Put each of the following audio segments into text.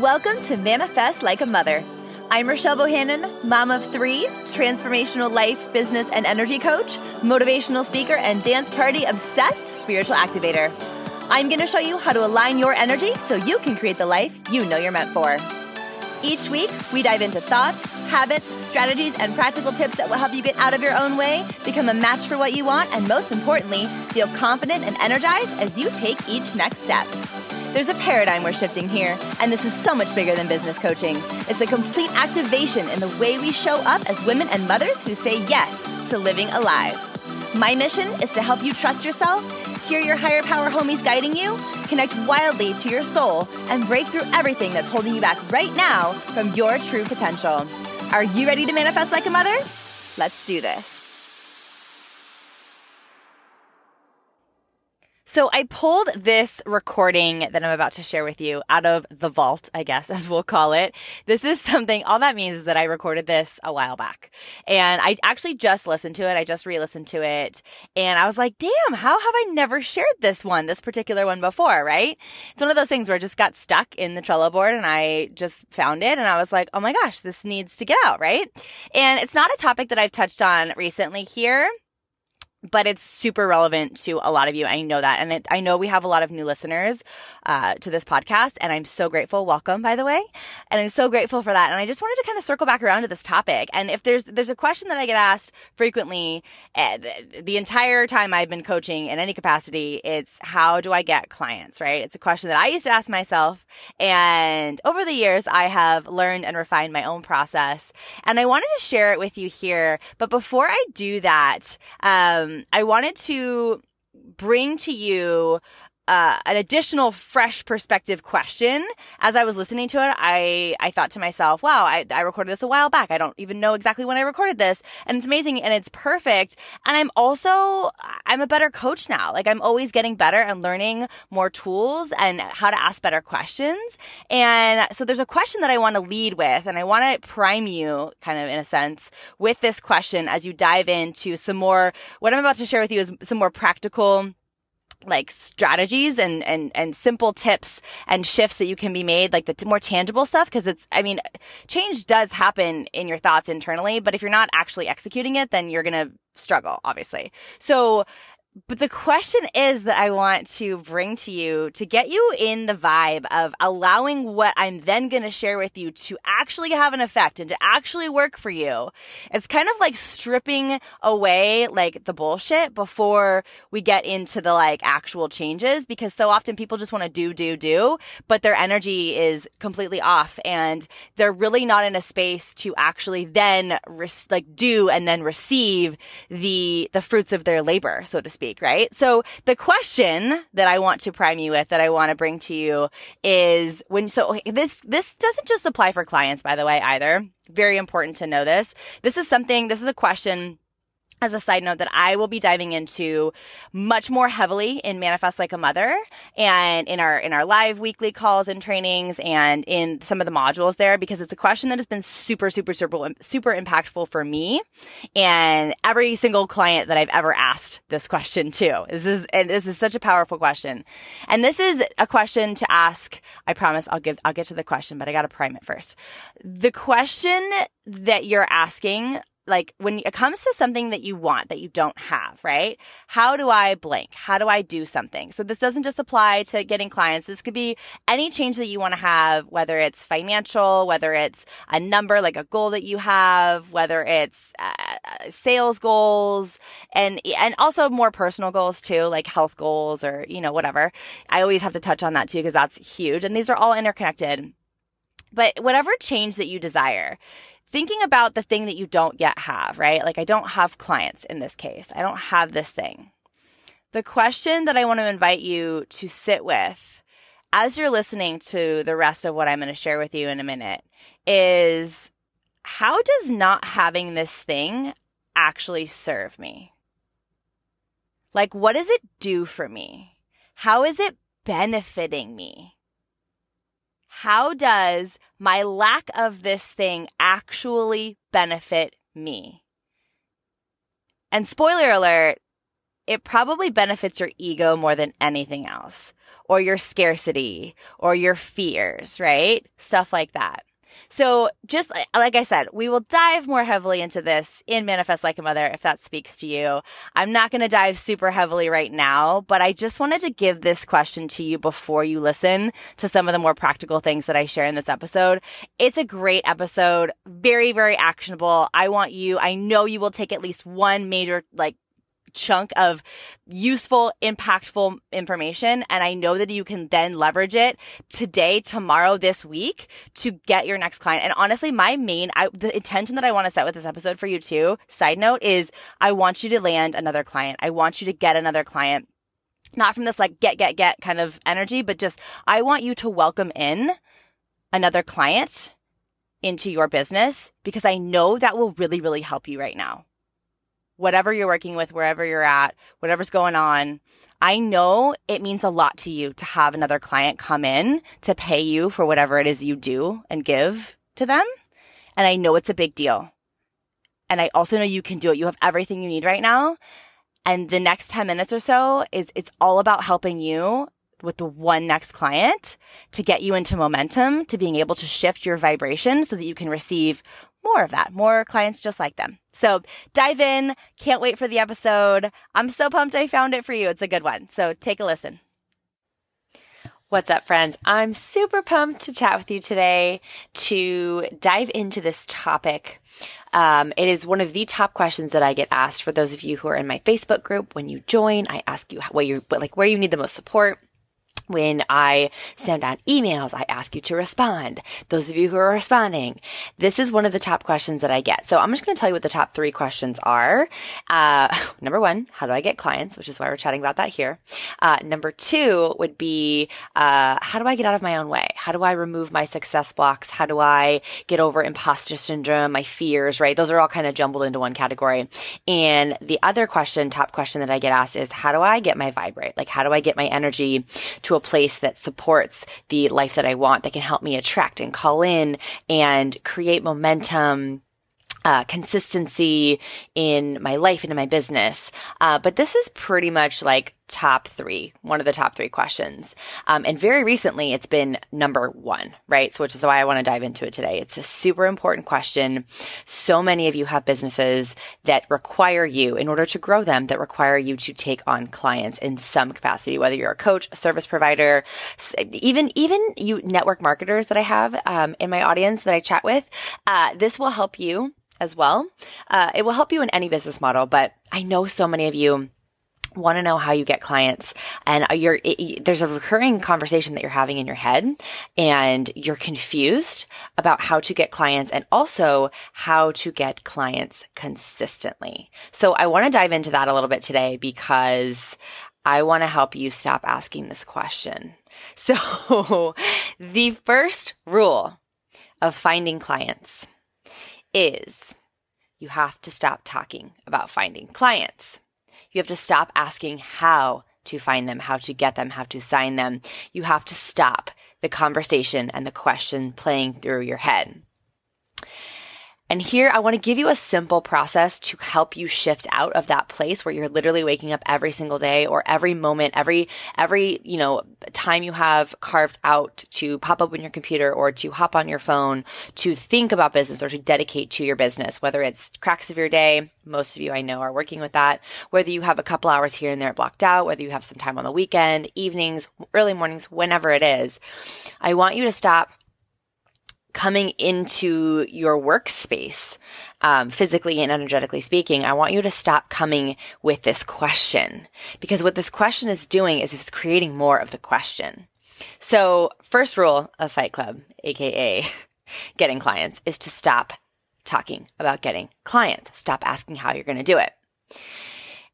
Welcome to Manifest Like a Mother. I'm Rochelle Bohannon, mom of three, transformational life, business, and energy coach, motivational speaker, and dance party obsessed spiritual activator. I'm going to show you how to align your energy so you can create the life you know you're meant for. Each week, we dive into thoughts, habits, strategies, and practical tips that will help you get out of your own way, become a match for what you want, and most importantly, feel confident and energized as you take each next step. There's a paradigm we're shifting here, and this is so much bigger than business coaching. It's a complete activation in the way we show up as women and mothers who say yes to living alive. My mission is to help you trust yourself, hear your higher power homies guiding you, connect wildly to your soul, and break through everything that's holding you back right now from your true potential. Are you ready to manifest like a mother? Let's do this. So I pulled this recording that I'm about to share with you out of the vault, I guess, as we'll call it. This is something, all that means is that I recorded this a while back and I actually just listened to it. I just re-listened to it and I was like, damn, how have I never shared this one, this particular one before, right? It's one of those things where I just got stuck in the Trello board and I just found it and I was like, oh my gosh, this needs to get out, right? And it's not a topic that I've touched on recently here but it's super relevant to a lot of you. I know that. And it, I know we have a lot of new listeners uh, to this podcast, and I'm so grateful. Welcome, by the way. And I'm so grateful for that. And I just wanted to kind of circle back around to this topic. And if there's there's a question that I get asked frequently uh, the, the entire time I've been coaching in any capacity, it's how do I get clients, right? It's a question that I used to ask myself. And over the years, I have learned and refined my own process. And I wanted to share it with you here. But before I do that, um, um, I wanted to bring to you uh, an additional fresh perspective question. As I was listening to it, I, I thought to myself, wow, I, I recorded this a while back. I don't even know exactly when I recorded this. And it's amazing and it's perfect. And I'm also, I'm a better coach now. Like I'm always getting better and learning more tools and how to ask better questions. And so there's a question that I want to lead with and I want to prime you kind of in a sense with this question as you dive into some more, what I'm about to share with you is some more practical like strategies and, and, and simple tips and shifts that you can be made, like the t- more tangible stuff. Cause it's, I mean, change does happen in your thoughts internally, but if you're not actually executing it, then you're going to struggle, obviously. So but the question is that I want to bring to you to get you in the vibe of allowing what I'm then going to share with you to actually have an effect and to actually work for you. It's kind of like stripping away like the bullshit before we get into the like actual changes because so often people just want to do, do, do, but their energy is completely off and they're really not in a space to actually then re- like do and then receive the, the fruits of their labor, so to speak speak, right? So the question that I want to prime you with, that I want to bring to you is when, so this, this doesn't just apply for clients, by the way, either. Very important to know this. This is something, this is a question as a side note that I will be diving into much more heavily in Manifest Like a Mother and in our in our live weekly calls and trainings and in some of the modules there because it's a question that has been super super super super impactful for me and every single client that I've ever asked this question to. This is and this is such a powerful question. And this is a question to ask. I promise I'll give I'll get to the question, but I got to prime it first. The question that you're asking like when it comes to something that you want that you don't have, right? How do I blank? How do I do something? So this doesn't just apply to getting clients. This could be any change that you want to have, whether it's financial, whether it's a number, like a goal that you have, whether it's uh, sales goals and, and also more personal goals too, like health goals or, you know, whatever. I always have to touch on that too because that's huge. And these are all interconnected. But whatever change that you desire, thinking about the thing that you don't yet have, right? Like, I don't have clients in this case. I don't have this thing. The question that I want to invite you to sit with as you're listening to the rest of what I'm going to share with you in a minute is how does not having this thing actually serve me? Like, what does it do for me? How is it benefiting me? How does my lack of this thing actually benefit me? And spoiler alert, it probably benefits your ego more than anything else. or your scarcity or your fears, right? Stuff like that. So just uh, like I said, we will dive more heavily into this in Manifest Like a Mother if that speaks to you. I'm not going to dive super heavily right now, but I just wanted to give this question to you before you listen to some of the more practical things that I share in this episode. It's a great episode, very, very actionable. I want you, I know you will take at least one major like chunk of useful, impactful information. And I know that you can then leverage it today, tomorrow, this week to get your next client. And honestly, my main, I, the intention that I want to set with this episode for you too, side note is I want you to land another client. I want you to get another client. Not from this like get, get, get kind of energy, but just I want you to welcome in another client into your business because I know that will really, really help you right now whatever you're working with, wherever you're at, whatever's going on. I know it means a lot to you to have another client come in to pay you for whatever it is you do and give to them. And I know it's a big deal. And I also know you can do it. You have everything you need right now. And the next 10 minutes or so is it's all about helping you with the one next client to get you into momentum, to being able to shift your vibration so that you can receive more of that, more clients just like them. So dive in. Can't wait for the episode. I'm so pumped I found it for you. It's a good one. So take a listen. What's up, friends? I'm super pumped to chat with you today to dive into this topic. Um, it is one of the top questions that I get asked for those of you who are in my Facebook group. When you join, I ask you what you, like, where you need the most support when I send out emails, I ask you to respond. Those of you who are responding, this is one of the top questions that I get. So I'm just going to tell you what the top three questions are. Uh, number one, how do I get clients? Which is why we're chatting about that here. Uh, number two would be, uh, how do I get out of my own way? How do I remove my success blocks? How do I get over imposter syndrome, my fears, right? Those are all kind of jumbled into one category. And the other question, top question that I get asked is, how do I get my vibrate? Like, how do I get my energy to a place that supports the life that I want, that can help me attract and call in and create momentum uh, consistency in my life and in my business. Uh, but this is pretty much like top three, one of the top three questions. Um, and very recently, it's been number one, right? So, which is why I want to dive into it today. It's a super important question. So many of you have businesses that require you, in order to grow them, that require you to take on clients in some capacity, whether you're a coach, a service provider, even even you network marketers that I have um, in my audience that I chat with. Uh, this will help you as well. Uh, it will help you in any business model, but I know so many of you want to know how you get clients and uh, you're it, there's a recurring conversation that you're having in your head and you're confused about how to get clients and also how to get clients consistently. So I want to dive into that a little bit today because I want to help you stop asking this question. So the first rule of finding clients is you have to stop talking about finding clients. You have to stop asking how to find them, how to get them, how to sign them. You have to stop the conversation and the question playing through your head. And here I want to give you a simple process to help you shift out of that place where you're literally waking up every single day or every moment, every, every, you know, time you have carved out to pop open your computer or to hop on your phone to think about business or to dedicate to your business, whether it's cracks of your day. Most of you I know are working with that. Whether you have a couple hours here and there blocked out, whether you have some time on the weekend, evenings, early mornings, whenever it is. I want you to stop coming into your workspace, um, physically and energetically speaking, I want you to stop coming with this question because what this question is doing is it's creating more of the question. So first rule of Fight Club, aka getting clients, is to stop talking about getting clients. Stop asking how you're going to do it.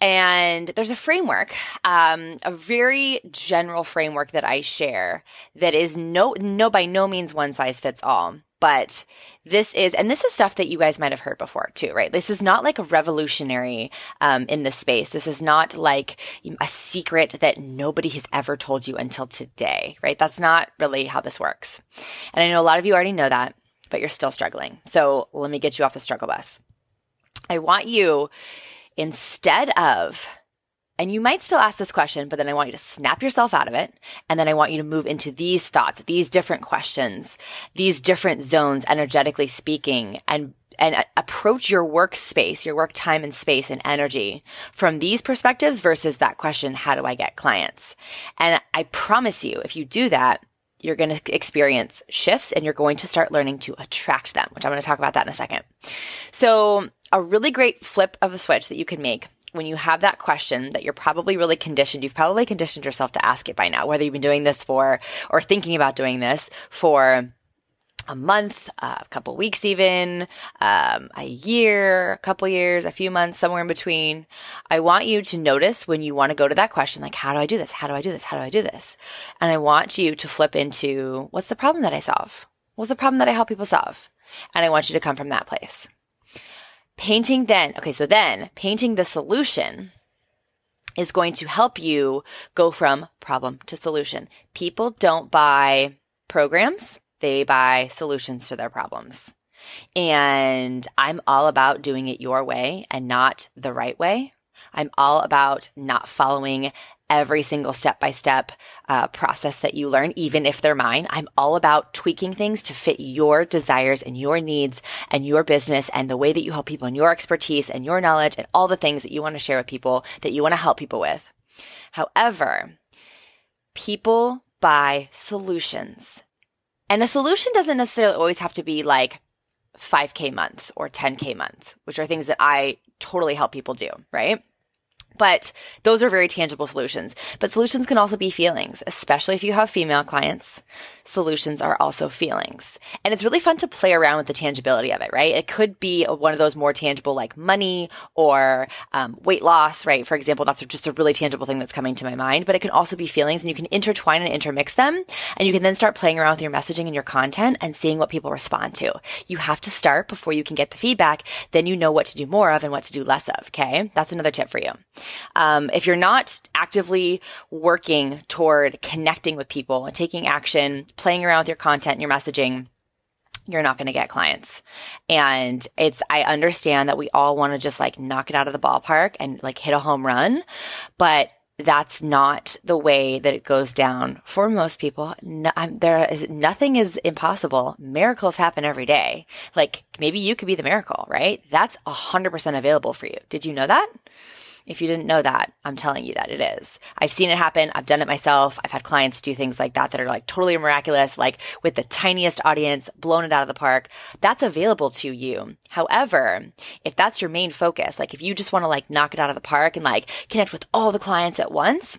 And there's a framework, um, a very general framework that I share that is no, no, by no means one size fits all. But this is, and this is stuff that you guys might have heard before too, right? This is not like a revolutionary um, in the space. This is not like a secret that nobody has ever told you until today, right? That's not really how this works. And I know a lot of you already know that, but you're still struggling. So let me get you off the struggle bus. I want you instead of And you might still ask this question, but then I want you to snap yourself out of it. And then I want you to move into these thoughts, these different questions, these different zones, energetically speaking, and and approach your workspace, your work time and space and energy from these perspectives versus that question, how do I get clients? And I promise you, if you do that, you're going to experience shifts and you're going to start learning to attract them, which I'm going to talk about that in a second. So a really great flip of a switch that you can make when you have that question that you're probably really conditioned, you've probably conditioned yourself to ask it by now, whether you've been doing this for or thinking about doing this for a month, a couple weeks, even um, a year, a couple years, a few months, somewhere in between. I want you to notice when you want to go to that question, like, how do I do this? How do I do this? How do I do this? And I want you to flip into what's the problem that I solve? What's the problem that I help people solve? And I want you to come from that place. Painting then, okay, so then painting the solution is going to help you go from problem to solution. People don't buy programs they buy solutions to their problems. And I'm all about doing it your way and not the right way. I'm all about not following every single step by step process that you learn, even if they're mine. I'm all about tweaking things to fit your desires and your needs and your business and the way that you help people and your expertise and your knowledge and all the things that you want to share with people that you want to help people with. However, people buy solutions and a solution doesn't necessarily always have to be like 5K months or 10K months, which are things that I totally help people do, right? But those are very tangible solutions. But solutions can also be feelings, especially if you have female clients. Solutions are also feelings. And it's really fun to play around with the tangibility of it, right? It could be one of those more tangible like money or um, weight loss, right? For example, that's just a really tangible thing that's coming to my mind. But it can also be feelings and you can intertwine and intermix them. And you can then start playing around with your messaging and your content and seeing what people respond to. You have to start before you can get the feedback. Then you know what to do more of and what to do less of. Okay. That's another tip for you. Um, if you're not actively working toward connecting with people and taking action, playing around with your content and your messaging, you're not going to get clients. And it's, I understand that we all want to just like knock it out of the ballpark and like hit a home run, but that's not the way that it goes down for most people. No, there is nothing is impossible. Miracles happen every day. Like maybe you could be the miracle, right? That's a hundred percent available for you. Did you know that? If you didn't know that, I'm telling you that it is. I've seen it happen. I've done it myself. I've had clients do things like that that are like totally miraculous, like with the tiniest audience, blown it out of the park. That's available to you. However, if that's your main focus, like if you just want to like knock it out of the park and like connect with all the clients at once,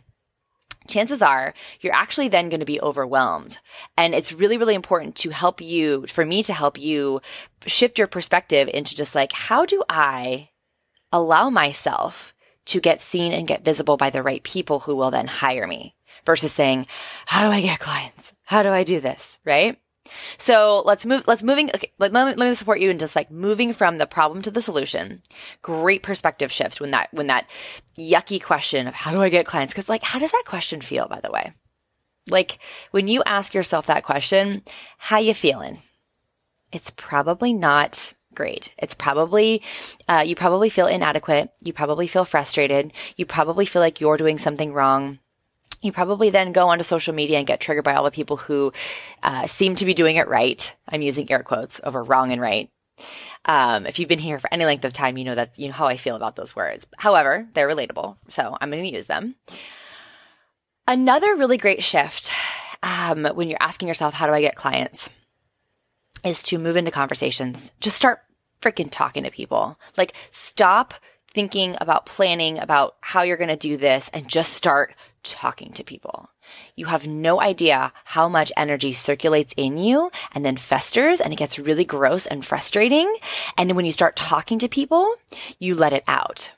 chances are you're actually then going to be overwhelmed. And it's really, really important to help you, for me to help you shift your perspective into just like, how do I allow myself to get seen and get visible by the right people who will then hire me versus saying, how do I get clients? How do I do this? Right? So let's move, let's moving, okay, let, let, me, let me support you in just like moving from the problem to the solution. Great perspective shift when that, when that yucky question of how do I get clients? Cause like, how does that question feel, by the way? Like when you ask yourself that question, how you feeling? It's probably not great. It's probably, uh, you probably feel inadequate. You probably feel frustrated. You probably feel like you're doing something wrong. You probably then go onto social media and get triggered by all the people who uh, seem to be doing it right. I'm using air quotes over wrong and right. Um, if you've been here for any length of time, you know that you know how I feel about those words. However, they're relatable, so I'm going to use them. Another really great shift um, when you're asking yourself, "How do I get clients?" Is to move into conversations. Just start freaking talking to people. Like stop thinking about planning about how you're going to do this and just start talking to people. You have no idea how much energy circulates in you and then festers and it gets really gross and frustrating. And when you start talking to people, you let it out.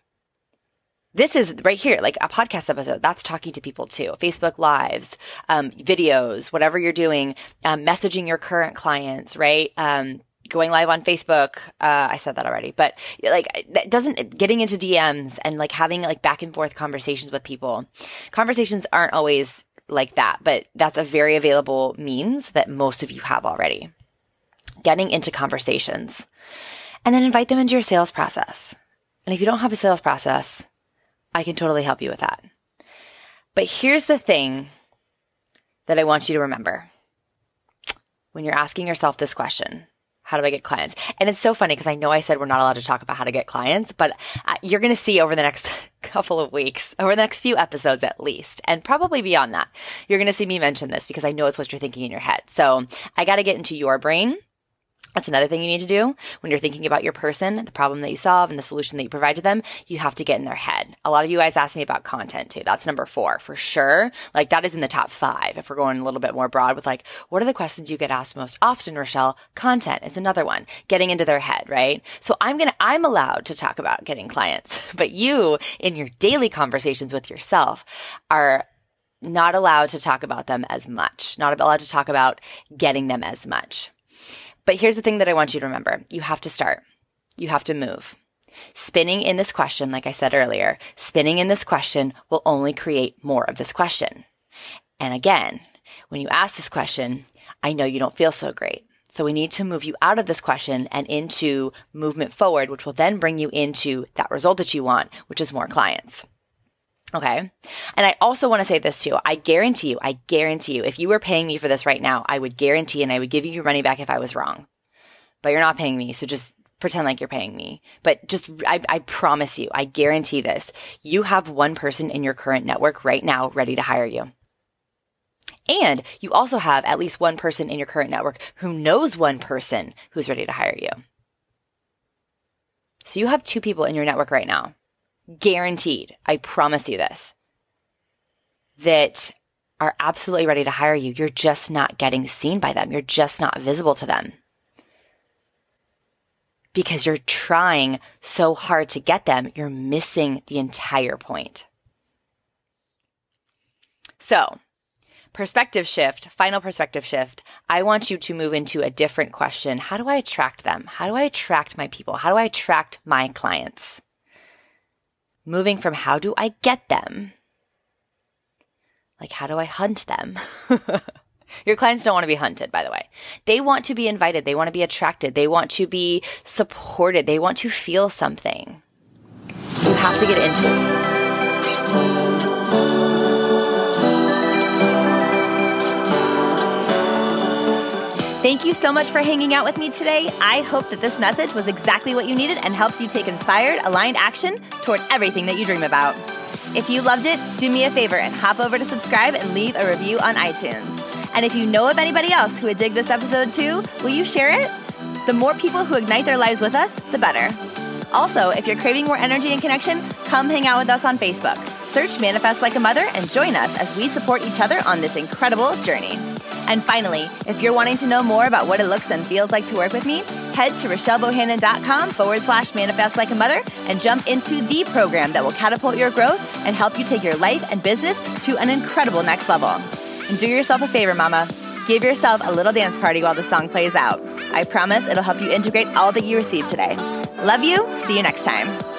This is right here, like a podcast episode. That's talking to people too. Facebook lives, um, videos, whatever you're doing, um, messaging your current clients, right? Um, going live on Facebook. Uh, I said that already, but like that doesn't getting into DMs and like having like back and forth conversations with people. Conversations aren't always like that, but that's a very available means that most of you have already. Getting into conversations and then invite them into your sales process. And if you don't have a sales process, I can totally help you with that. But here's the thing that I want you to remember when you're asking yourself this question how do I get clients? And it's so funny because I know I said we're not allowed to talk about how to get clients, but uh, you're going to see over the next couple of weeks, over the next few episodes at least, and probably beyond that, you're going to see me mention this because I know it's what you're thinking in your head. So I got to get into your brain that's another thing you need to do when you're thinking about your person, the problem that you solve and the solution that you provide to them. You have to get in their head. A lot of you guys ask me about content too. That's number four for sure. Like that is in the top five. If we're going a little bit more broad with like, what are the questions you get asked most often, Rochelle? Content is another one. Getting into their head, right? So I'm going to, I'm allowed to talk about getting clients, but you in your daily conversations with yourself are not allowed to talk about them as much, not allowed to talk about getting them as much. But here's the thing that I want you to remember. You have to start. You have to move. Spinning in this question, like I said earlier, spinning in this question will only create more of this question. And again, when you ask this question, I know you don't feel so great. So we need to move you out of this question and into movement forward, which will then bring you into that result that you want, which is more clients. Okay. And I also want to say this too. I guarantee you, I guarantee you, if you were paying me for this right now, I would guarantee and I would give you your money back if I was wrong. But you're not paying me. So just pretend like you're paying me. But just, I, I promise you, I guarantee this. You have one person in your current network right now ready to hire you. And you also have at least one person in your current network who knows one person who's ready to hire you. So you have two people in your network right now guaranteed, I promise you this, that are absolutely ready to hire you. You're just not getting seen by them. You're just not visible to them. Because you're trying so hard to get them, you're missing the entire point. So, perspective shift, final perspective shift. I want you to move into a different question. How do I attract them? How do I attract my people? How do I attract my clients? Moving from how do I get them? Like, how do I hunt them? Your clients don't want to be hunted, by the way. They want to be invited. They want to be attracted. They want to be supported. They want to feel something. You have to get into it. Thank you so much for hanging out with me today. I hope that this message was exactly what you needed and helps you take inspired, aligned action toward everything that you dream about. If you loved it, do me a favor and hop over to subscribe and leave a review on iTunes. And if you know of anybody else who would dig this episode too, will you share it? The more people who ignite their lives with us, the better. Also, if you're craving more energy and connection, come hang out with us on Facebook. Search Manifest Like a Mother and join us as we support each other on this incredible journey. And finally, if you're wanting to know more about what it looks and feels like to work with me, head to RochelleBohannon.com forward slash manifest like a mother and jump into the program that will catapult your growth and help you take your life and business to an incredible next level. And do yourself a favor, mama. Give yourself a little dance party while the song plays out. I promise it'll help you integrate all that you received today. Love you. See you next time.